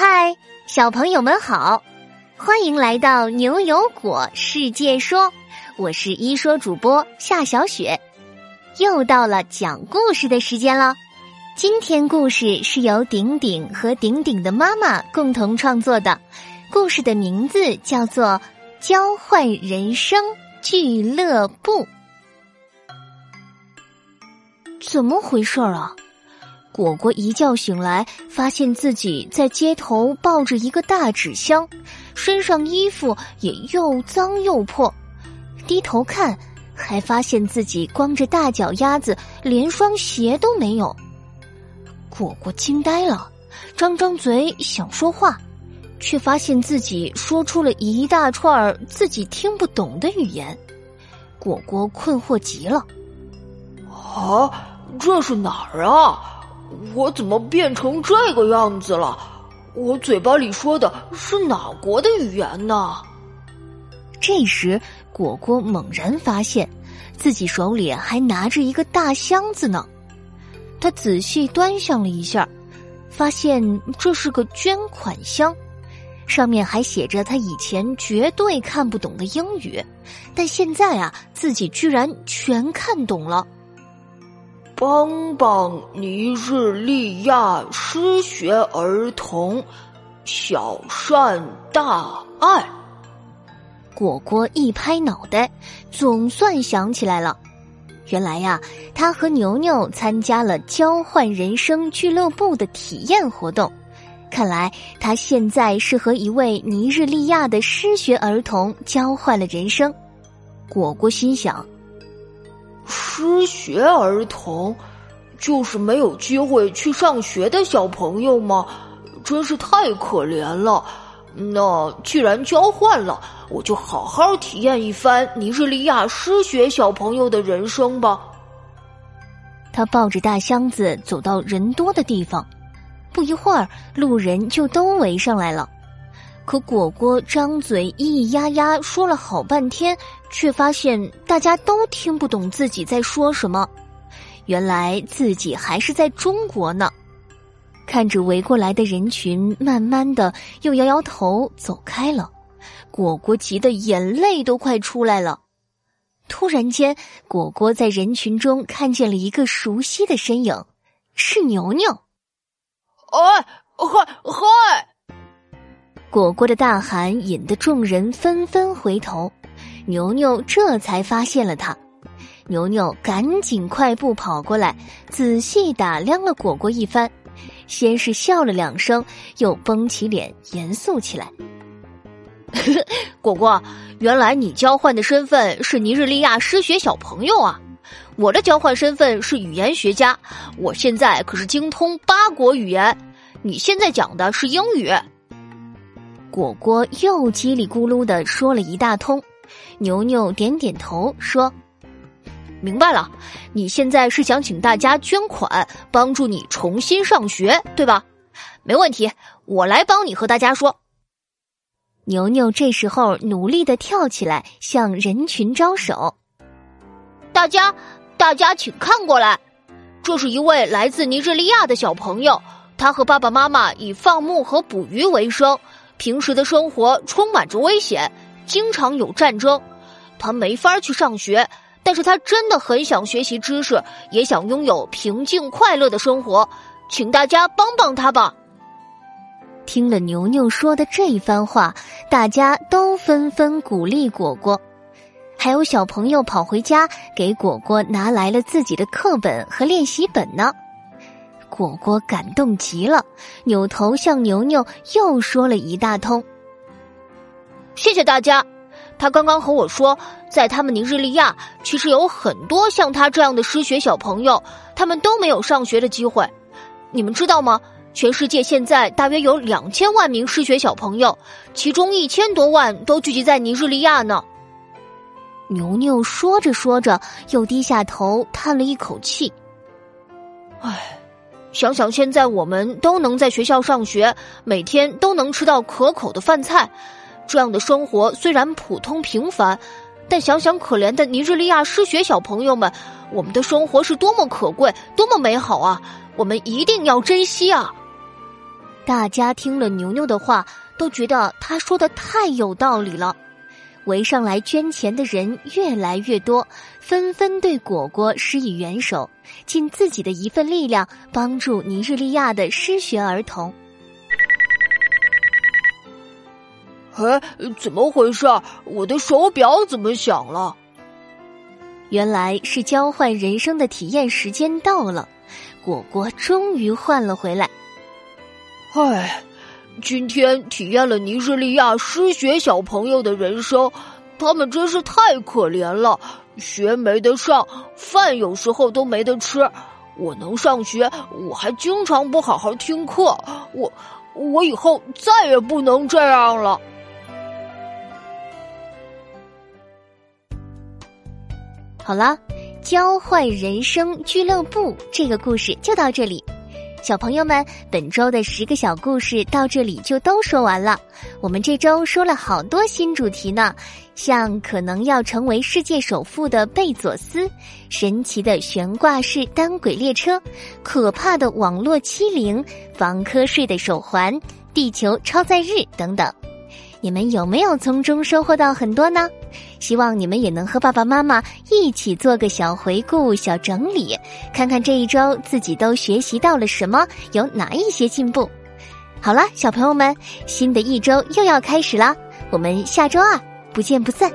嗨，小朋友们好，欢迎来到牛油果世界说，我是一说主播夏小雪，又到了讲故事的时间了。今天故事是由顶顶和顶顶的妈妈共同创作的，故事的名字叫做《交换人生俱乐部》。怎么回事儿啊？果果一觉醒来，发现自己在街头抱着一个大纸箱，身上衣服也又脏又破。低头看，还发现自己光着大脚丫子，连双鞋都没有。果果惊呆了，张张嘴想说话，却发现自己说出了一大串自己听不懂的语言。果果困惑极了：“啊，这是哪儿啊？”我怎么变成这个样子了？我嘴巴里说的是哪国的语言呢？这时，果果猛然发现，自己手里还拿着一个大箱子呢。他仔细端详了一下，发现这是个捐款箱，上面还写着他以前绝对看不懂的英语，但现在啊，自己居然全看懂了。帮帮尼日利亚失学儿童，小善大爱。果果一拍脑袋，总算想起来了。原来呀，他和牛牛参加了交换人生俱乐部的体验活动。看来他现在是和一位尼日利亚的失学儿童交换了人生。果果心想。失学儿童，就是没有机会去上学的小朋友吗？真是太可怜了。那既然交换了，我就好好体验一番尼日利亚失学小朋友的人生吧。他抱着大箱子走到人多的地方，不一会儿，路人就都围上来了。可果果张嘴咿咿呀呀说了好半天，却发现大家都听不懂自己在说什么。原来自己还是在中国呢。看着围过来的人群，慢慢的又摇摇头走开了。果果急得眼泪都快出来了。突然间，果果在人群中看见了一个熟悉的身影，是牛牛。哎，嗨嗨！果果的大喊引得众人纷纷回头，牛牛这才发现了他。牛牛赶紧快步跑过来，仔细打量了果果一番，先是笑了两声，又绷起脸严肃起来。果果，原来你交换的身份是尼日利亚失学小朋友啊！我的交换身份是语言学家，我现在可是精通八国语言。你现在讲的是英语。果果又叽里咕噜的说了一大通，牛牛点点头说：“明白了，你现在是想请大家捐款帮助你重新上学，对吧？没问题，我来帮你和大家说。”牛牛这时候努力的跳起来，向人群招手：“大家，大家请看过来，这是一位来自尼日利亚的小朋友，他和爸爸妈妈以放牧和捕鱼为生。”平时的生活充满着危险，经常有战争，他没法去上学，但是他真的很想学习知识，也想拥有平静快乐的生活，请大家帮帮他吧。听了牛牛说的这一番话，大家都纷纷鼓励果果，还有小朋友跑回家给果果拿来了自己的课本和练习本呢。果果感动极了，扭头向牛牛又说了一大通。谢谢大家，他刚刚和我说，在他们尼日利亚，其实有很多像他这样的失学小朋友，他们都没有上学的机会。你们知道吗？全世界现在大约有两千万名失学小朋友，其中一千多万都聚集在尼日利亚呢。牛牛说着说着，又低下头叹了一口气，唉。想想现在我们都能在学校上学，每天都能吃到可口的饭菜，这样的生活虽然普通平凡，但想想可怜的尼日利亚失学小朋友们，我们的生活是多么可贵，多么美好啊！我们一定要珍惜啊！大家听了牛牛的话，都觉得他说的太有道理了。围上来捐钱的人越来越多，纷纷对果果施以援手，尽自己的一份力量帮助尼日利亚的失学儿童。哎，怎么回事？我的手表怎么响了？原来是交换人生的体验时间到了，果果终于换了回来。唉，今天体验了尼日利亚失学小朋友的人生，他们真是太可怜了，学没得上，饭有时候都没得吃。我能上学，我还经常不好好听课，我我以后再也不能这样了。好了，交换人生俱乐部这个故事就到这里。小朋友们，本周的十个小故事到这里就都说完了。我们这周说了好多新主题呢，像可能要成为世界首富的贝佐斯、神奇的悬挂式单轨列车、可怕的网络欺凌、防瞌睡的手环、地球超载日等等。你们有没有从中收获到很多呢？希望你们也能和爸爸妈妈一起做个小回顾、小整理，看看这一周自己都学习到了什么，有哪一些进步。好了，小朋友们，新的一周又要开始了，我们下周二不见不散。